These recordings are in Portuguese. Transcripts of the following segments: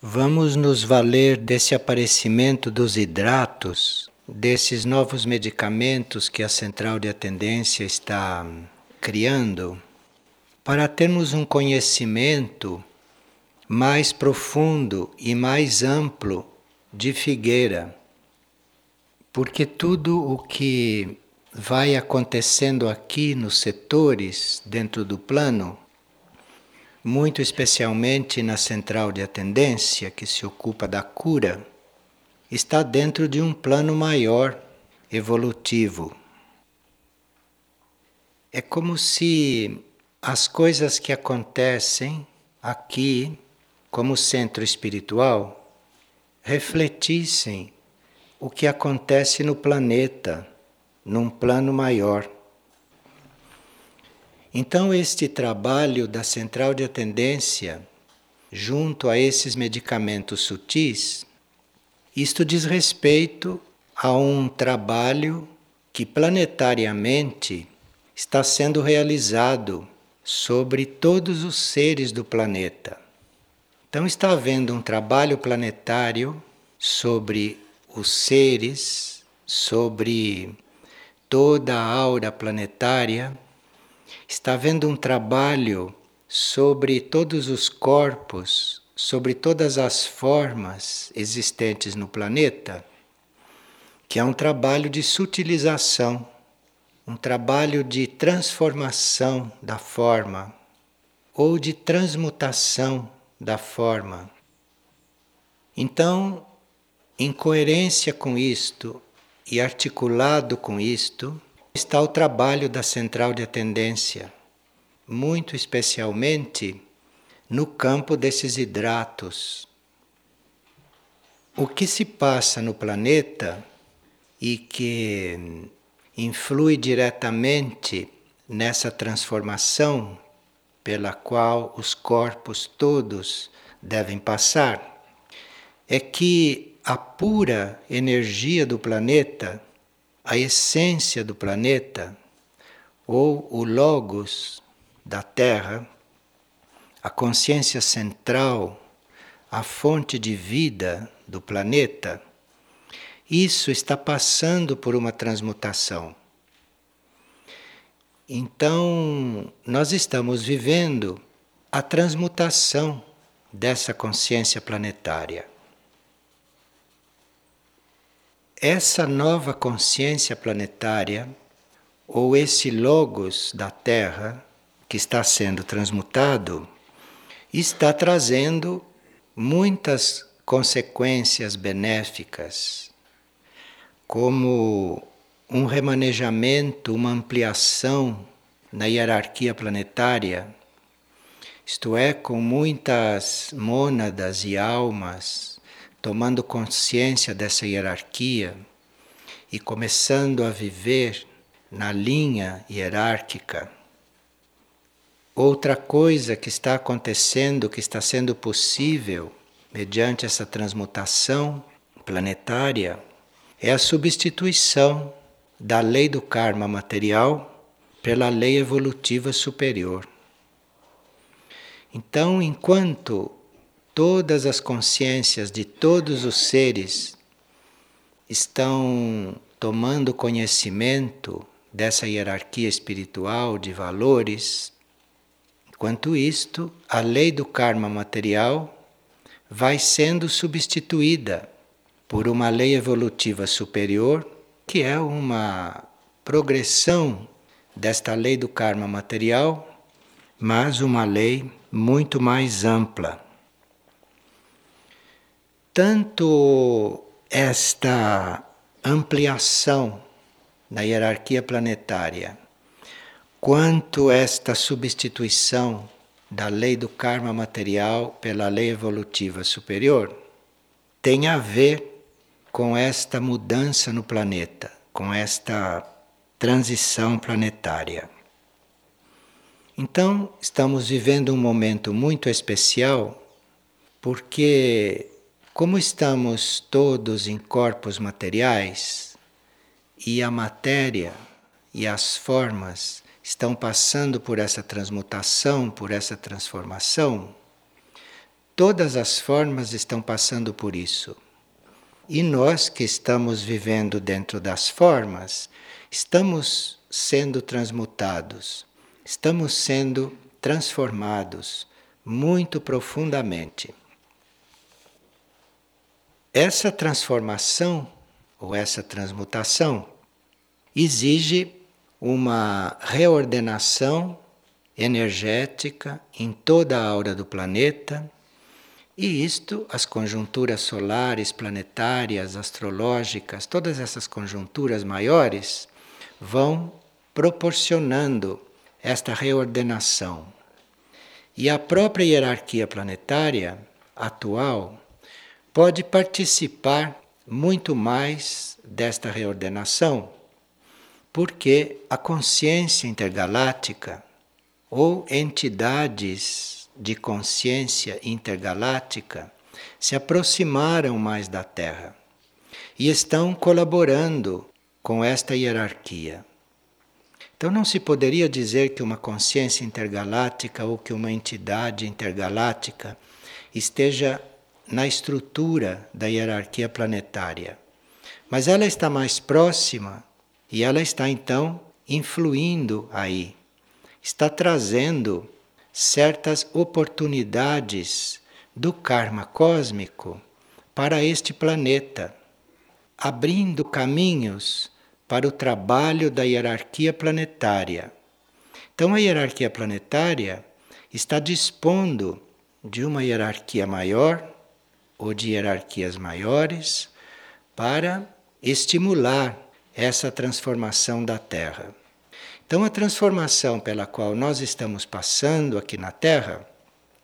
Vamos nos valer desse aparecimento dos hidratos, desses novos medicamentos que a central de atendência está criando, para termos um conhecimento mais profundo e mais amplo de Figueira. Porque tudo o que vai acontecendo aqui nos setores dentro do plano muito especialmente na central de atendência que se ocupa da cura, está dentro de um plano maior, evolutivo. É como se as coisas que acontecem aqui, como centro espiritual, refletissem o que acontece no planeta, num plano maior. Então, este trabalho da central de atendência, junto a esses medicamentos sutis, isto diz respeito a um trabalho que planetariamente está sendo realizado sobre todos os seres do planeta. Então, está havendo um trabalho planetário sobre os seres, sobre toda a aura planetária está havendo um trabalho sobre todos os corpos, sobre todas as formas existentes no planeta, que é um trabalho de sutilização, um trabalho de transformação da forma ou de transmutação da forma. Então, em coerência com isto e articulado com isto, está o trabalho da central de atendência, muito especialmente no campo desses hidratos. O que se passa no planeta e que influi diretamente nessa transformação pela qual os corpos todos devem passar é que a pura energia do planeta a essência do planeta, ou o Logos da Terra, a consciência central, a fonte de vida do planeta, isso está passando por uma transmutação. Então, nós estamos vivendo a transmutação dessa consciência planetária. Essa nova consciência planetária, ou esse Logos da Terra, que está sendo transmutado, está trazendo muitas consequências benéficas, como um remanejamento, uma ampliação na hierarquia planetária, isto é, com muitas mônadas e almas tomando consciência dessa hierarquia e começando a viver na linha hierárquica. Outra coisa que está acontecendo, que está sendo possível mediante essa transmutação planetária, é a substituição da lei do karma material pela lei evolutiva superior. Então, enquanto todas as consciências de todos os seres estão tomando conhecimento dessa hierarquia espiritual de valores. Enquanto isto, a lei do karma material vai sendo substituída por uma lei evolutiva superior, que é uma progressão desta lei do karma material, mas uma lei muito mais ampla tanto esta ampliação na hierarquia planetária, quanto esta substituição da lei do karma material pela lei evolutiva superior, tem a ver com esta mudança no planeta, com esta transição planetária. Então, estamos vivendo um momento muito especial porque como estamos todos em corpos materiais e a matéria e as formas estão passando por essa transmutação, por essa transformação, todas as formas estão passando por isso. E nós que estamos vivendo dentro das formas, estamos sendo transmutados, estamos sendo transformados muito profundamente. Essa transformação ou essa transmutação exige uma reordenação energética em toda a aura do planeta, e isto, as conjunturas solares, planetárias, astrológicas, todas essas conjunturas maiores vão proporcionando esta reordenação. E a própria hierarquia planetária atual pode participar muito mais desta reordenação, porque a consciência intergaláctica ou entidades de consciência intergaláctica se aproximaram mais da Terra e estão colaborando com esta hierarquia. Então não se poderia dizer que uma consciência intergaláctica ou que uma entidade intergaláctica esteja na estrutura da hierarquia planetária. Mas ela está mais próxima e ela está então influindo aí, está trazendo certas oportunidades do karma cósmico para este planeta, abrindo caminhos para o trabalho da hierarquia planetária. Então, a hierarquia planetária está dispondo de uma hierarquia maior ou de hierarquias maiores para estimular essa transformação da Terra. Então, a transformação pela qual nós estamos passando aqui na Terra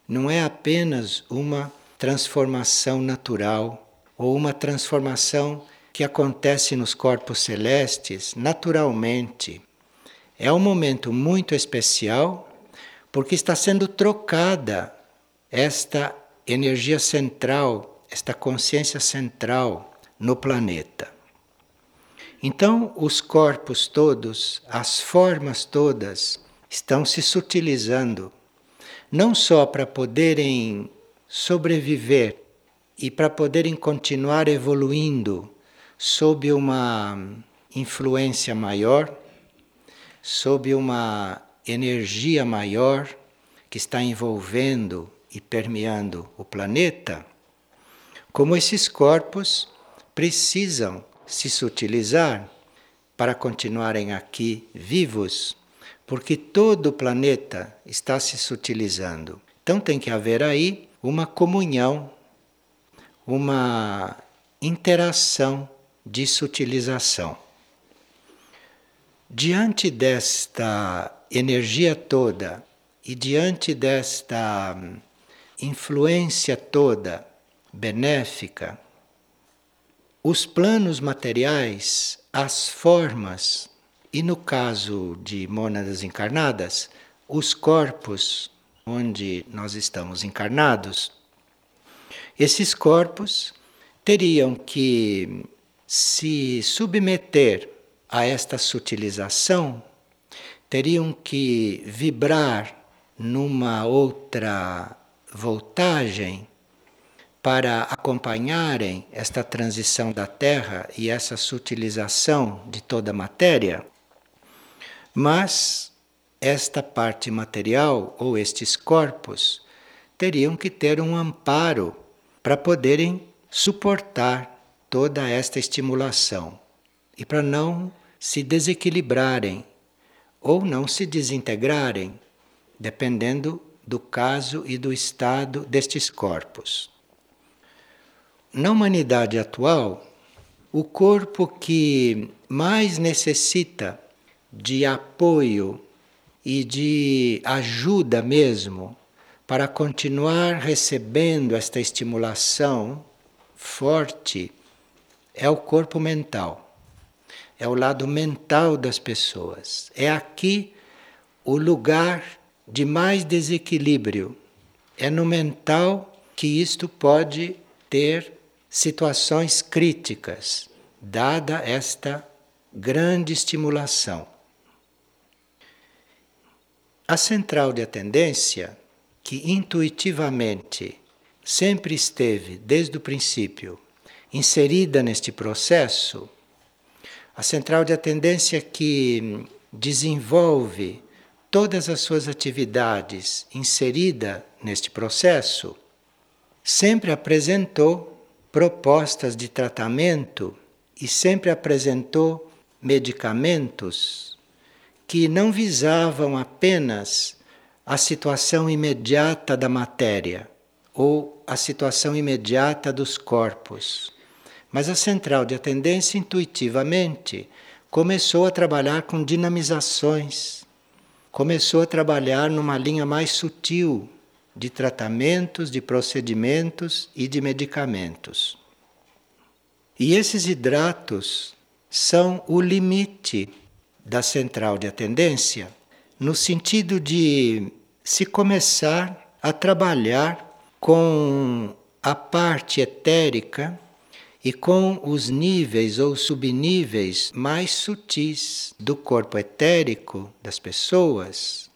não é apenas uma transformação natural ou uma transformação que acontece nos corpos celestes naturalmente. É um momento muito especial porque está sendo trocada esta energia central, esta consciência central no planeta. Então, os corpos todos, as formas todas, estão se sutilizando, não só para poderem sobreviver e para poderem continuar evoluindo sob uma influência maior, sob uma energia maior que está envolvendo e permeando o planeta, como esses corpos precisam se sutilizar para continuarem aqui vivos, porque todo o planeta está se sutilizando. Então tem que haver aí uma comunhão, uma interação de sutilização. Diante desta energia toda e diante desta influência toda benéfica, os planos materiais, as formas, e no caso de mônadas encarnadas, os corpos onde nós estamos encarnados, esses corpos teriam que se submeter a esta sutilização, teriam que vibrar numa outra voltagem para acompanharem esta transição da Terra e essa sutilização de toda a matéria, mas esta parte material ou estes corpos teriam que ter um amparo para poderem suportar toda esta estimulação e para não se desequilibrarem ou não se desintegrarem, dependendo do caso e do estado destes corpos. Na humanidade atual, o corpo que mais necessita de apoio e de ajuda mesmo para continuar recebendo esta estimulação forte é o corpo mental, é o lado mental das pessoas. É aqui o lugar de mais desequilíbrio. É no mental que isto pode ter situações críticas, dada esta grande estimulação. A central de atendência, que intuitivamente sempre esteve, desde o princípio, inserida neste processo, a central de atendência que desenvolve todas as suas atividades inserida neste processo, sempre apresentou propostas de tratamento e sempre apresentou medicamentos que não visavam apenas a situação imediata da matéria ou a situação imediata dos corpos. Mas a central de atendência intuitivamente começou a trabalhar com dinamizações, começou a trabalhar numa linha mais sutil de tratamentos, de procedimentos e de medicamentos. E esses hidratos são o limite da central de atendência, no sentido de se começar a trabalhar com a parte etérica e com os níveis ou subníveis mais sutis do corpo etérico das pessoas.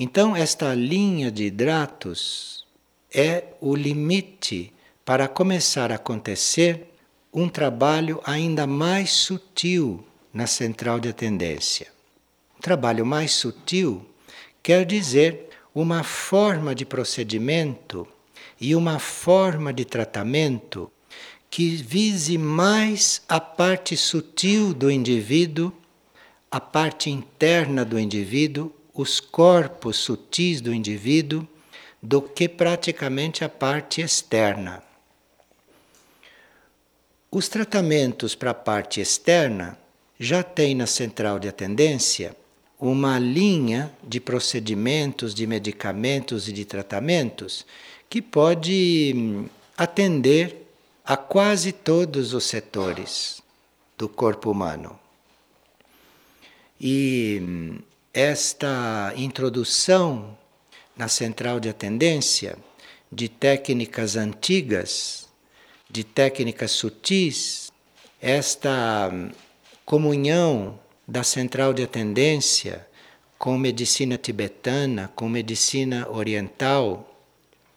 Então, esta linha de hidratos é o limite para começar a acontecer um trabalho ainda mais sutil na central de atendência. Um trabalho mais sutil quer dizer uma forma de procedimento e uma forma de tratamento que vise mais a parte sutil do indivíduo, a parte interna do indivíduo, os corpos sutis do indivíduo, do que praticamente a parte externa. Os tratamentos para a parte externa já tem na central de atendência uma linha de procedimentos, de medicamentos e de tratamentos que pode hum, atender a quase todos os setores do corpo humano. E hum, esta introdução na central de atendência de técnicas antigas, de técnicas sutis, esta hum, comunhão da central de atendência com medicina tibetana, com medicina oriental,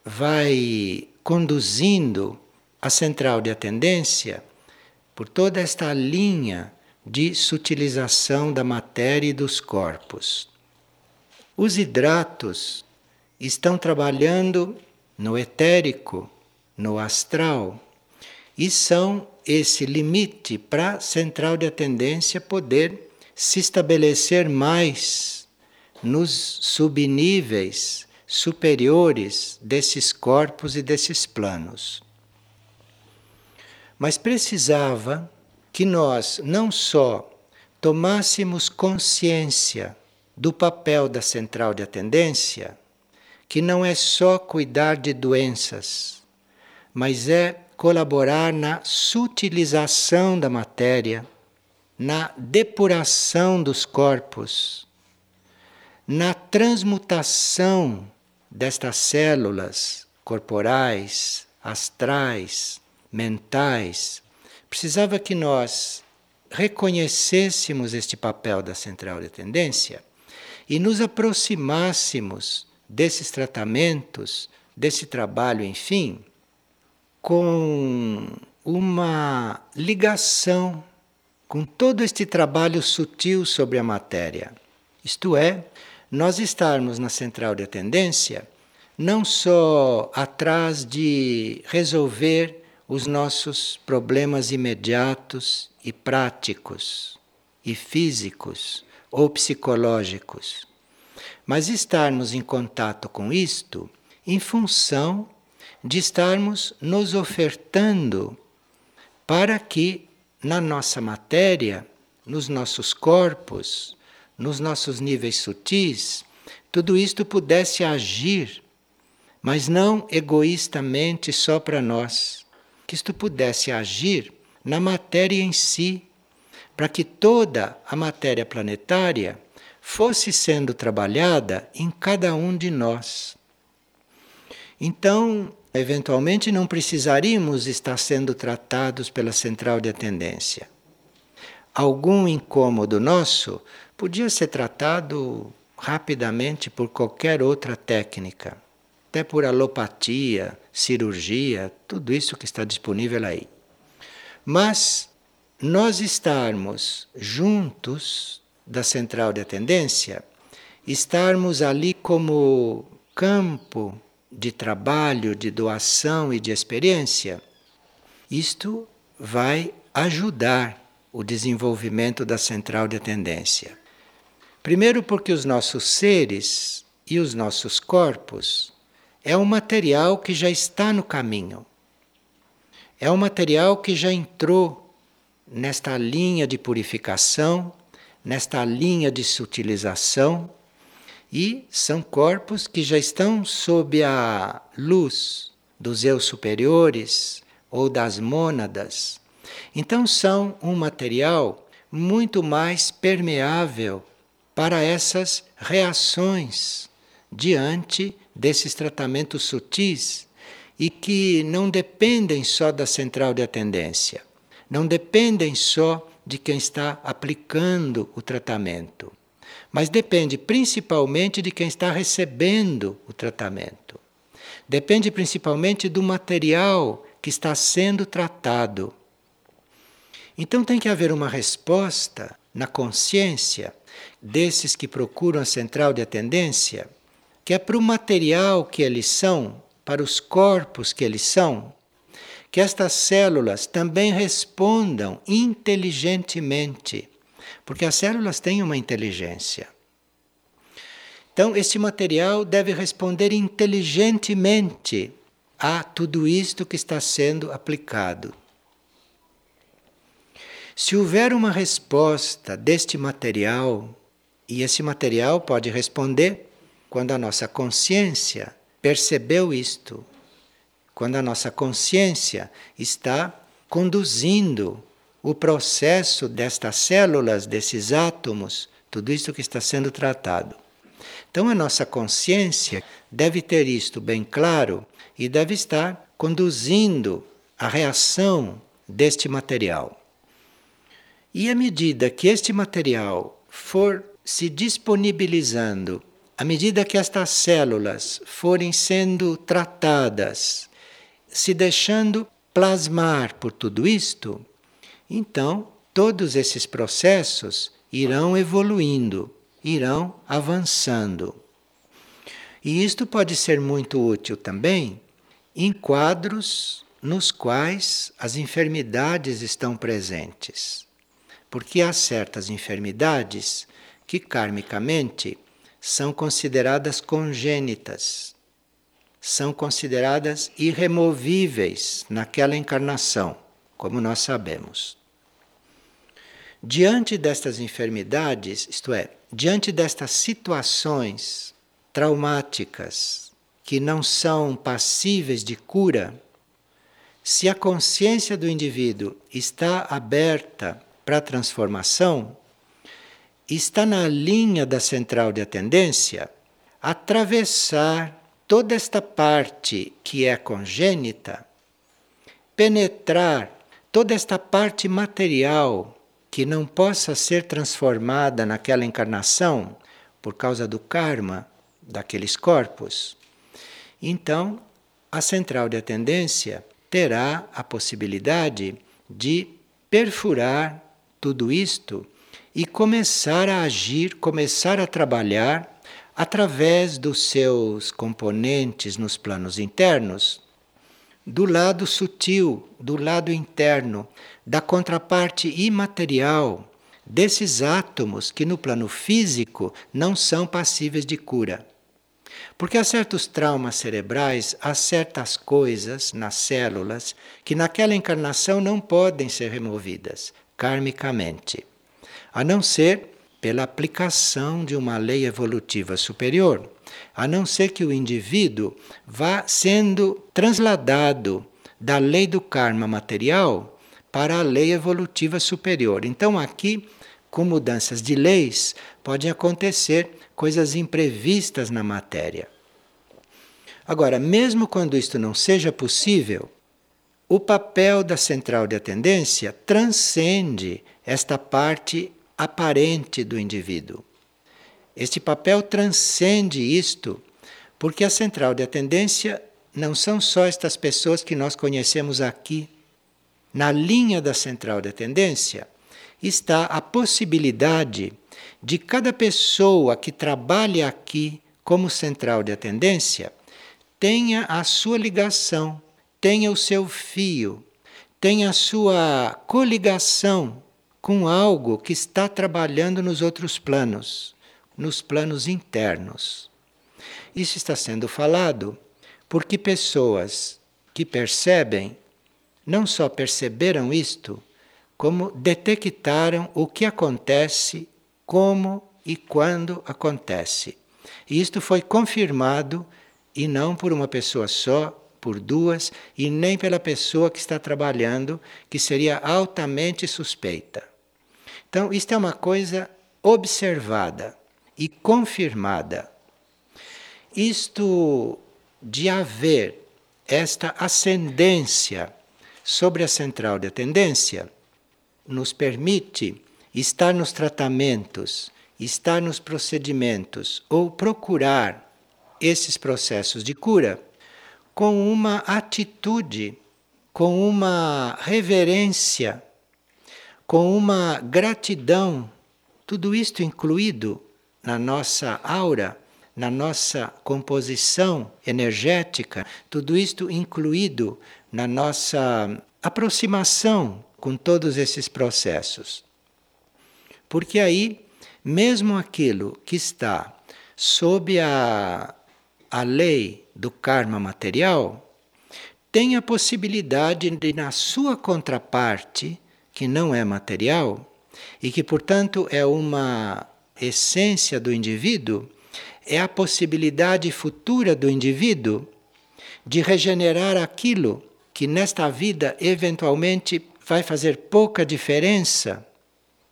vai conduzindo a central de atendência por toda esta linha de sutilização da matéria e dos corpos. Os hidratos estão trabalhando no etérico, no astral, e são esse limite para a central de atendência poder se estabelecer mais nos subníveis superiores desses corpos e desses planos. Mas precisava que nós não só tomássemos consciência do papel da central de atendência, que não é só cuidar de doenças, mas é colaborar na sutilização da matéria, na depuração dos corpos, na transmutação destas células corporais, astrais, mentais, precisava que nós reconhecêssemos este papel da central de tendência e nos aproximássemos desses tratamentos, desse trabalho, enfim, com uma ligação com todo este trabalho sutil sobre a matéria. Isto é, nós estarmos na central de atendência não só atrás de resolver os nossos problemas imediatos e práticos e físicos ou psicológicos, mas estarmos em contato com isto em função de estarmos nos ofertando para que na nossa matéria, nos nossos corpos, nos nossos níveis sutis, tudo isto pudesse agir, mas não egoístamente só para nós, que isto pudesse agir na matéria em si, para que toda a matéria planetária fosse sendo trabalhada em cada um de nós. Então, eventualmente não precisaríamos estar sendo tratados pela central de atendência. Algum incômodo nosso podia ser tratado rapidamente por qualquer outra técnica. Até por alopatia, cirurgia, tudo isso que está disponível aí. Mas nós estarmos juntos da central de atendência, estarmos ali como campo de trabalho, de doação e de experiência, isto vai ajudar o desenvolvimento da central de atendência. Primeiro, porque os nossos seres e os nossos corpos é um material que já está no caminho. É um material que já entrou nesta linha de purificação, nesta linha de sutilização, e são corpos que já estão sob a luz dos eu superiores ou das mônadas. Então são um material muito mais permeável para essas reações diante desses tratamentos sutis e que não dependem só da central de atendência, não dependem só de quem está aplicando o tratamento, mas depende principalmente de quem está recebendo o tratamento. Depende principalmente do material que está sendo tratado. Então tem que haver uma resposta na consciência desses que procuram a central de atendência que é para o material que eles são, para os corpos que eles são, que estas células também respondam inteligentemente, porque as células têm uma inteligência. Então, este material deve responder inteligentemente a tudo isto que está sendo aplicado. Se houver uma resposta deste material, e esse material pode responder quando a nossa consciência percebeu isto, quando a nossa consciência está conduzindo o processo destas células, desses átomos, tudo isso que está sendo tratado. Então a nossa consciência deve ter isto bem claro e deve estar conduzindo a reação deste material. E à medida que este material for se disponibilizando à medida que estas células forem sendo tratadas, se deixando plasmar por tudo isto, então todos esses processos irão evoluindo, irão avançando. E isto pode ser muito útil também em quadros nos quais as enfermidades estão presentes. Porque há certas enfermidades que karmicamente são consideradas congênitas, são consideradas irremovíveis naquela encarnação, como nós sabemos. Diante destas enfermidades, isto é, diante destas situações traumáticas que não são passíveis de cura, se a consciência do indivíduo está aberta para a transformação, está na linha da central de atendência atravessar toda esta parte que é congênita, penetrar toda esta parte material que não possa ser transformada naquela encarnação por causa do karma daqueles corpos. Então, a central de atendência terá a possibilidade de perfurar tudo isto e começar a agir, começar a trabalhar através dos seus componentes nos planos internos, do lado sutil, do lado interno, da contraparte imaterial desses átomos que no plano físico não são passíveis de cura. Porque há certos traumas cerebrais, há certas coisas nas células que naquela encarnação não podem ser removidas karmicamente a não ser pela aplicação de uma lei evolutiva superior, a não ser que o indivíduo vá sendo transladado da lei do karma material para a lei evolutiva superior. Então, aqui, com mudanças de leis, podem acontecer coisas imprevistas na matéria. Agora, mesmo quando isto não seja possível, o papel da central de atendência transcende esta parte aparente do indivíduo. Este papel transcende isto, Porque a central de atendência não são só estas pessoas que nós conhecemos aqui. Na linha da central de atendência está a possibilidade de cada pessoa que trabalha aqui como central de atendência tenha a sua ligação, tenha o seu fio, tenha a sua coligação com algo que está trabalhando nos outros planos, nos planos internos. Isso está sendo falado porque pessoas que percebem não só perceberam isto, como detectaram o que acontece, como e quando acontece. E isto foi confirmado e não por uma pessoa só, por duas, e nem pela pessoa que está trabalhando, que seria altamente suspeita. Então, isto é uma coisa observada e confirmada. Isto de haver esta ascendência sobre a central de tendência nos permite estar nos tratamentos, estar nos procedimentos ou procurar esses processos de cura com uma atitude, com uma reverência com uma gratidão, tudo isto incluído na nossa aura, na nossa composição energética, tudo isto incluído na nossa aproximação com todos esses processos. Porque aí, mesmo aquilo que está sob a, a lei do karma material, tem a possibilidade de, na sua contraparte, que não é material e que, portanto, é uma essência do indivíduo, é a possibilidade futura do indivíduo de regenerar aquilo que nesta vida eventualmente vai fazer pouca diferença.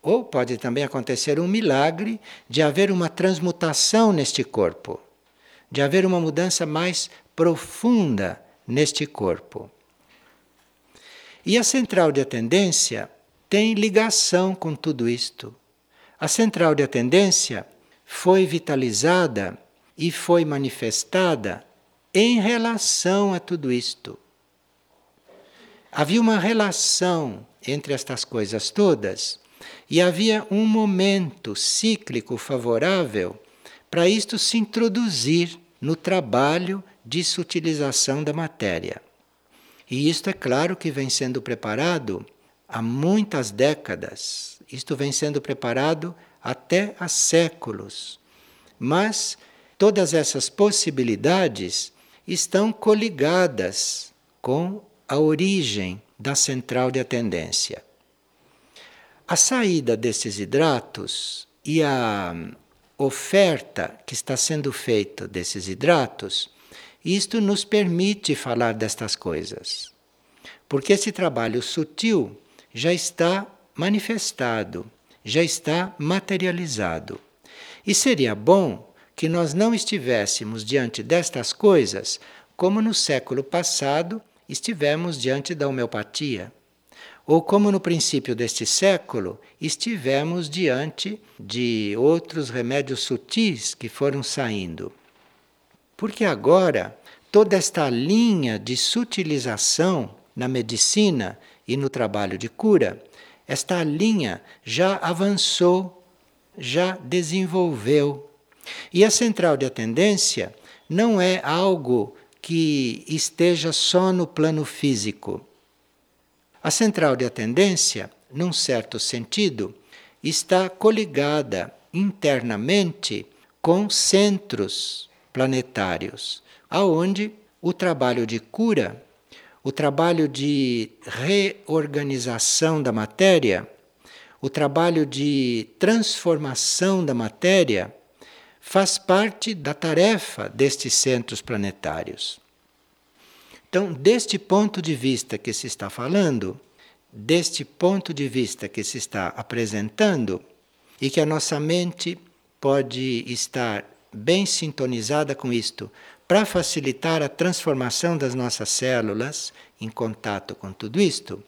Ou pode também acontecer um milagre de haver uma transmutação neste corpo, de haver uma mudança mais profunda neste corpo. E a central de atendência tem ligação com tudo isto. A central de atendência foi vitalizada e foi manifestada em relação a tudo isto. Havia uma relação entre estas coisas todas e havia um momento cíclico favorável para isto se introduzir no trabalho de sutilização da matéria. E isto é claro que vem sendo preparado há muitas décadas. Isto vem sendo preparado até há séculos. Mas todas essas possibilidades estão coligadas com a origem da central de atendência. A saída desses hidratos e a oferta que está sendo feita desses hidratos isto nos permite falar destas coisas. Porque esse trabalho sutil já está manifestado, já está materializado. E seria bom que nós não estivéssemos diante destas coisas como no século passado estivemos diante da homeopatia, ou como no princípio deste século estivemos diante de outros remédios sutis que foram saindo. Porque agora toda esta linha de sutilização na medicina e no trabalho de cura, esta linha já avançou, já desenvolveu. E a central de atendência não é algo que esteja só no plano físico. A central de atendência, num certo sentido, está coligada internamente com centros planetários, aonde o trabalho de cura, o trabalho de reorganização da matéria, o trabalho de transformação da matéria faz parte da tarefa destes centros planetários. Então, deste ponto de vista que se está falando, deste ponto de vista que se está apresentando, e que a nossa mente pode estar bem sintonizada com isto, para facilitar a transformação das nossas células em contato com tudo isto,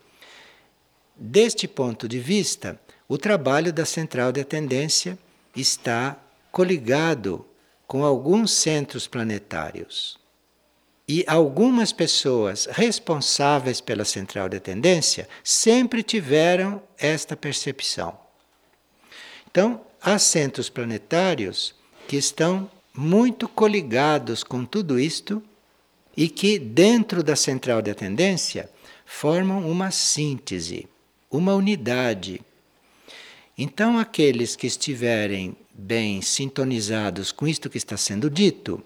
deste ponto de vista, o trabalho da central de atendência está coligado com alguns centros planetários e algumas pessoas responsáveis pela central de tendência sempre tiveram esta percepção. Então, há centros planetários que estão muito coligados com tudo isto e que, dentro da central de tendência, formam uma síntese, uma unidade. Então, aqueles que estiverem bem sintonizados com isto que está sendo dito,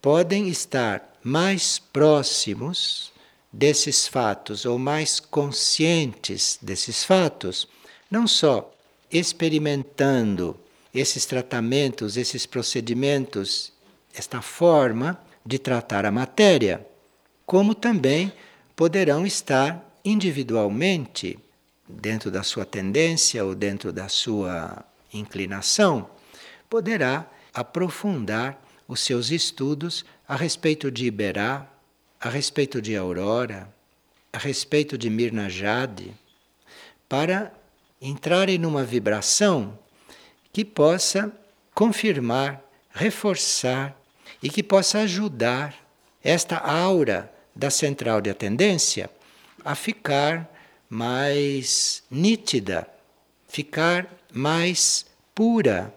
podem estar mais próximos desses fatos ou mais conscientes desses fatos, não só experimentando esses tratamentos, esses procedimentos, esta forma de tratar a matéria, como também poderão estar individualmente, dentro da sua tendência ou dentro da sua inclinação, poderá aprofundar os seus estudos a respeito de Iberá, a respeito de Aurora, a respeito de Mirna Jade, para entrarem numa vibração que possa confirmar, reforçar e que possa ajudar esta aura da central de atendência a ficar mais nítida, ficar mais pura.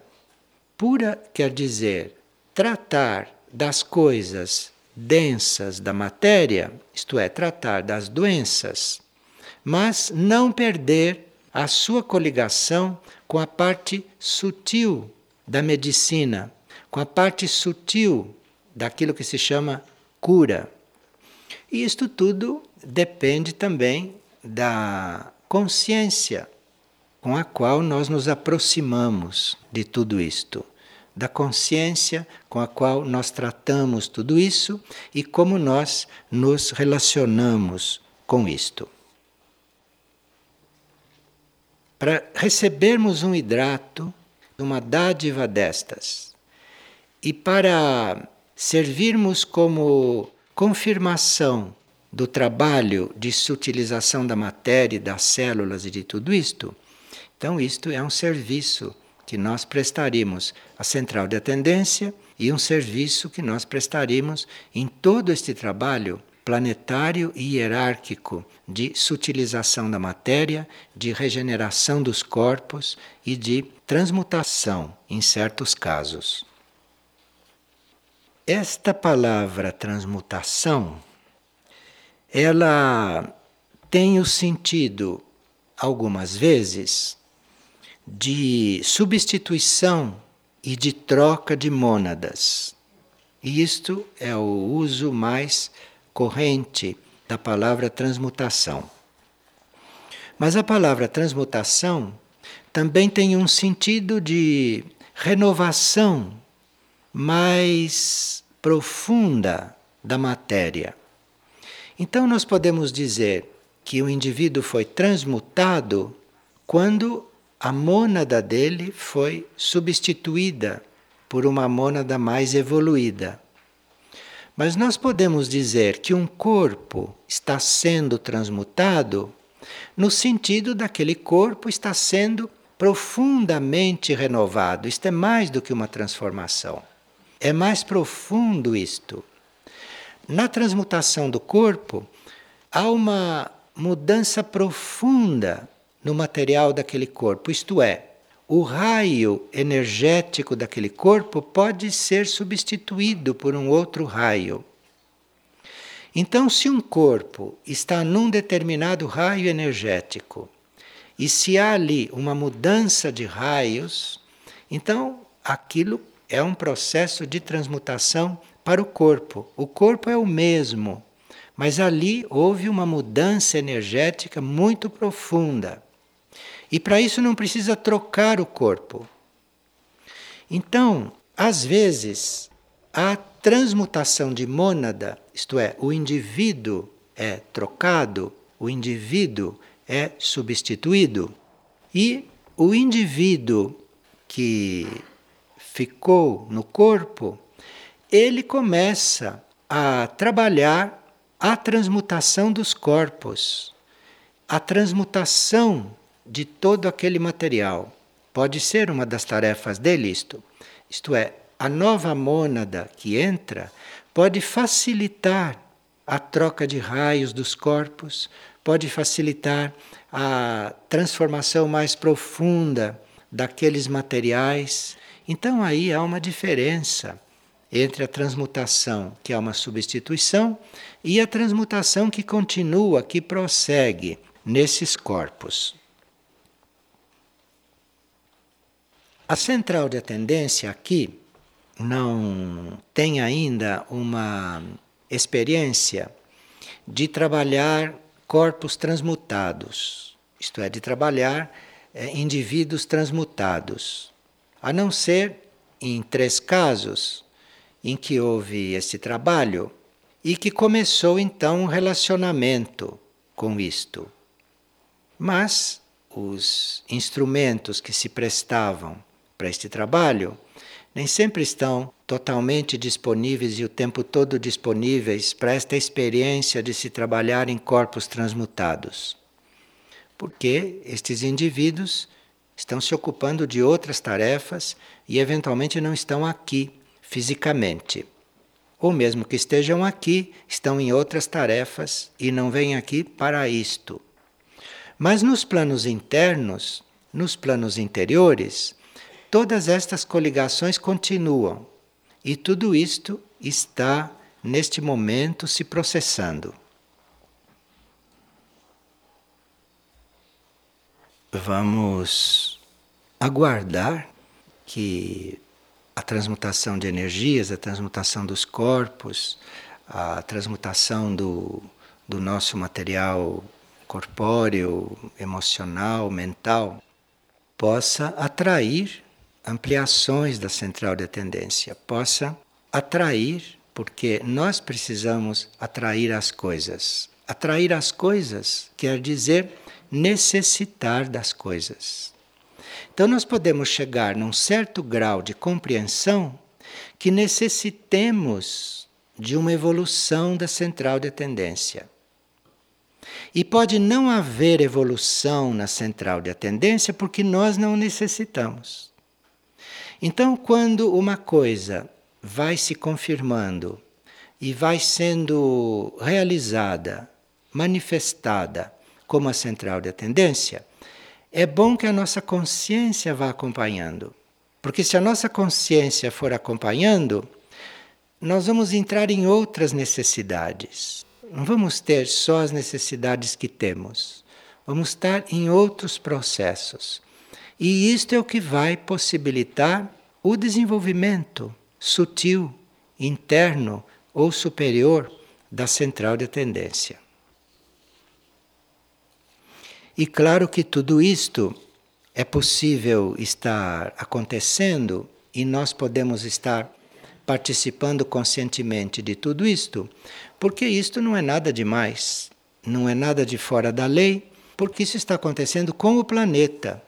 Pura quer dizer tratar das coisas densas da matéria, isto é, tratar das doenças, mas não perder a sua coligação com a parte sutil da medicina, com a parte sutil daquilo que se chama cura. E isto tudo depende também da consciência com a qual nós nos aproximamos de tudo isto da consciência com a qual nós tratamos tudo isso e como nós nos relacionamos com isto. Para recebermos um hidrato, uma dádiva destas, e para servirmos como confirmação do trabalho de sutilização da matéria, das células e de tudo isto, então isto é um serviço que nós prestaríamos à central de atendência e um serviço que nós prestaríamos em todo este trabalho planetário e hierárquico de sutilização da matéria, de regeneração dos corpos e de transmutação em certos casos. Esta palavra transmutação, ela tem o sentido algumas vezes de substituição e de troca de mônadas. E isto é o uso mais corrente da palavra transmutação. Mas a palavra transmutação também tem um sentido de renovação mais profunda da matéria. Então, nós podemos dizer que o indivíduo foi transmutado quando a mônada dele foi substituída por uma mônada mais evoluída. Mas nós podemos dizer que um corpo está sendo transmutado no sentido daquele corpo está sendo profundamente renovado. Isto é mais do que uma transformação. É mais profundo isto. Na transmutação do corpo, há uma mudança profunda no material daquele corpo, isto é, o raio energético daquele corpo pode ser substituído por um outro raio. Então, se um corpo está num determinado raio energético e se há ali uma mudança de raios, então aquilo é um processo de transmutação para o corpo. O corpo é o mesmo, mas ali houve uma mudança energética muito profunda. E para isso não precisa trocar o corpo. Então, às vezes, a transmutação de mônada, isto é, o indivíduo é trocado, o indivíduo é substituído, e o indivíduo que ficou no corpo, ele começa a trabalhar a transmutação dos corpos, a transmutação de todo aquele material. Pode ser uma das tarefas dele isto. Isto é, a nova mônada que entra pode facilitar a troca de raios dos corpos, pode facilitar a transformação mais profunda daqueles materiais. Então aí há uma diferença entre a transmutação, que é uma substituição, e a transmutação que continua, que prossegue nesses corpos. A central de atendência aqui não tem ainda uma experiência de trabalhar corpos transmutados, isto é, de trabalhar é, indivíduos transmutados, a não ser em três casos em que houve esse trabalho e que começou então um relacionamento com isto. Mas os instrumentos que se prestavam para este trabalho nem sempre estão totalmente disponíveis e o tempo todo disponíveis para esta experiência de se trabalhar em corpos transmutados. Porque estes indivíduos estão se ocupando de outras tarefas e eventualmente não estão aqui fisicamente. Ou mesmo que estejam aqui, estão em outras tarefas e não vêm aqui para isto. Mas nos planos internos, nos planos interiores, todas estas coligações continuam e tudo isto está neste momento se processando. Vamos aguardar que a transmutação de energias, a transmutação dos corpos, a transmutação do, do nosso material corpóreo, emocional, mental, possa atrair ampliações da central de tendência, possa atrair, porque nós precisamos atrair as coisas. Atrair as coisas quer dizer necessitar das coisas. Então, nós podemos chegar num certo grau de compreensão que necessitemos de uma evolução da central de tendência. E pode não haver evolução na central de tendência porque nós não necessitamos. Então, quando uma coisa vai se confirmando e vai sendo realizada, manifestada como a central de tendência, é bom que a nossa consciência vá acompanhando. Porque se a nossa consciência for acompanhando, nós vamos entrar em outras necessidades. Não vamos ter só as necessidades que temos. Vamos estar em outros processos. E isto é o que vai possibilitar o desenvolvimento sutil, interno ou superior da central de tendência. E claro que tudo isto é possível estar acontecendo e nós podemos estar participando conscientemente de tudo isto, porque isto não é nada demais, não é nada de fora da lei, porque isso está acontecendo com o planeta.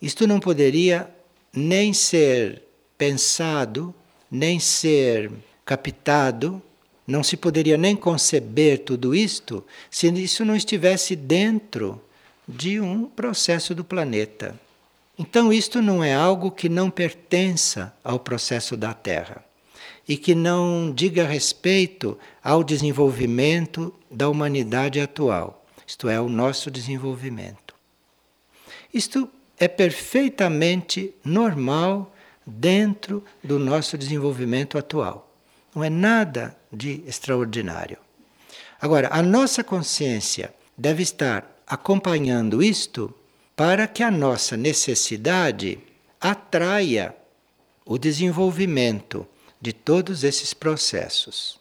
Isto não poderia nem ser pensado, nem ser captado, não se poderia nem conceber tudo isto se isso não estivesse dentro de um processo do planeta. Então, isto não é algo que não pertença ao processo da Terra e que não diga respeito ao desenvolvimento da humanidade atual, isto é, o nosso desenvolvimento. Isto é perfeitamente normal dentro do nosso desenvolvimento atual. Não é nada de extraordinário. Agora, a nossa consciência deve estar acompanhando isto para que a nossa necessidade atraia o desenvolvimento de todos esses processos.